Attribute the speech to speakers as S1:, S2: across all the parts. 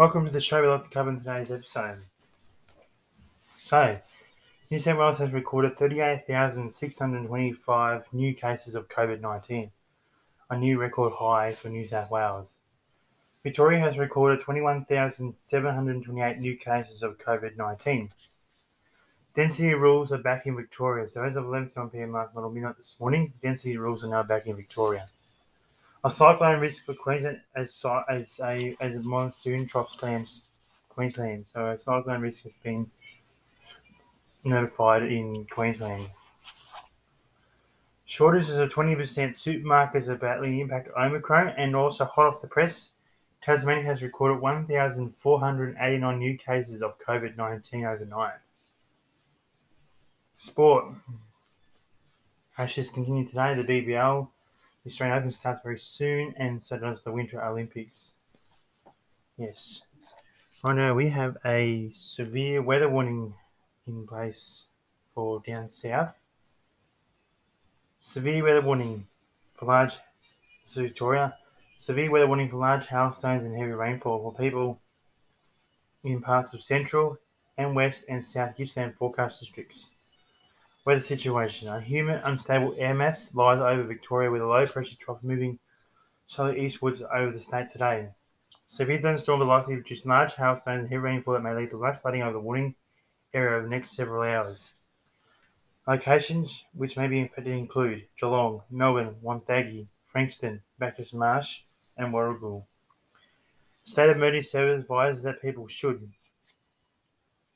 S1: Welcome to the show. We'd like to cover in today's episode. So, New South Wales has recorded 38,625 new cases of COVID 19, a new record high for New South Wales. Victoria has recorded 21,728 new cases of COVID 19. Density rules are back in Victoria. So, as of 11 pm last or midnight this morning, density rules are now back in Victoria. A cyclone risk for Queensland as as a as a monsoon trough slams Queensland. So a cyclone risk has been notified in Queensland. Shortages of twenty percent supermarkets are battling the impact of Omicron and also hot off the press. Tasmania has recorded 1,489 new cases of COVID 19 overnight. Sport. Ashes continue today. The BBL the Australian Open starts very soon, and so does the Winter Olympics. Yes. oh now, we have a severe weather warning in place for down south. Severe weather warning for large Victoria. Severe weather warning for large hailstones and heavy rainfall for people in parts of central and west and south Gippsland forecast districts. Weather situation. A humid, unstable air mass lies over Victoria with a low pressure trough moving slowly eastwards over the state today. Severe thunderstorms are likely to produce large hailstones and heavy rainfall that may lead to flash flooding over the warning area over the next several hours. Locations which may be affected include Geelong, Melbourne, Wonthaggi, Frankston, Bacchus Marsh, and Warragul. State of emergency service advises that people should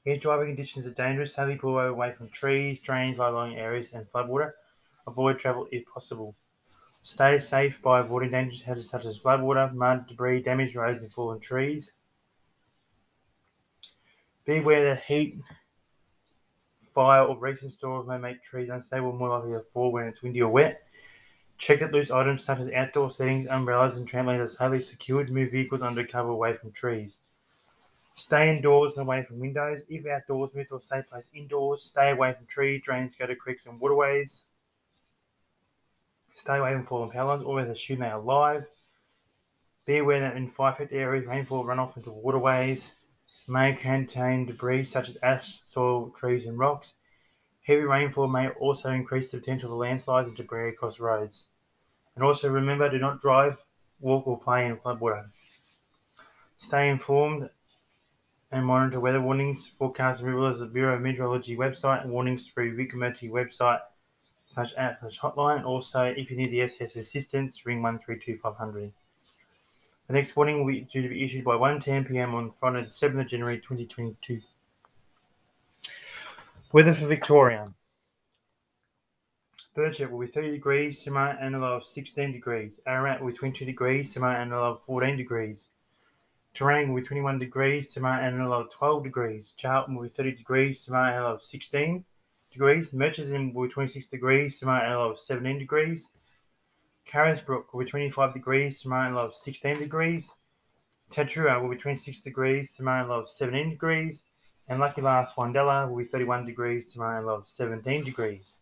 S1: Air driving conditions are dangerous. Safely pull away from trees, drains, low-lying areas, and floodwater. Avoid travel if possible. Stay safe by avoiding dangerous hazards such as floodwater, mud, debris, damaged roads, and fallen trees. Beware that heat, fire, or recent storms may make trees unstable more likely to fall when it's windy or wet. Check that loose items such as outdoor settings, umbrellas, and trampolines are safely secured. Move vehicles under cover away from trees. Stay indoors and away from windows. If outdoors, move to a safe place indoors. Stay away from trees, drains, gutter creeks, and waterways. Stay away from fallen power whether assume they are alive. Be aware that in fire affected areas, rainfall runoff into waterways may contain debris such as ash, soil, trees, and rocks. Heavy rainfall may also increase the potential for landslides and debris across roads. And also remember, do not drive, walk, or play in floodwater. Stay informed and monitor weather warnings, forecasts, and rivers the Bureau of Meteorology website, and warnings through Vic website slash app slash hotline. Also, if you need the SES assistance, ring 132500. The next warning will be due to be issued by 1.10 pm on Friday, the 7th of January 2022. Weather for Victoria. Birchip will be 30 degrees, Tamar and a low of 16 degrees. Ararat will be 22 degrees, Tamar and a low of 14 degrees. Terang will be 21 degrees, tomorrow and a low of 12 degrees. Charlton will be 30 degrees, tomorrow and a low of 16 degrees. Murchison will be 26 degrees, tomorrow and a low of 17 degrees. Carisbrook will be 25 degrees, tomorrow and a low of 16 degrees. Tatura will be 26 degrees, tomorrow and a low of 17 degrees. And Lucky Last Wandella will be 31 degrees, tomorrow and a low of 17 degrees.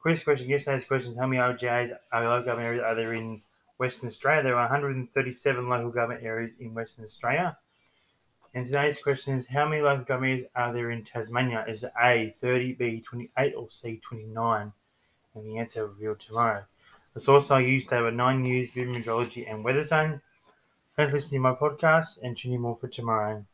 S1: Quiz question yesterday's question how many OJs are local government areas are there in Western Australia. There are 137 local government areas in Western Australia. And today's question is how many local governments are there in Tasmania? Is it A, 30, B, 28, or C, 29? And the answer revealed tomorrow. The source I used over nine years, meteorology and weather zone. Thanks for listening to my podcast and tune in more for tomorrow.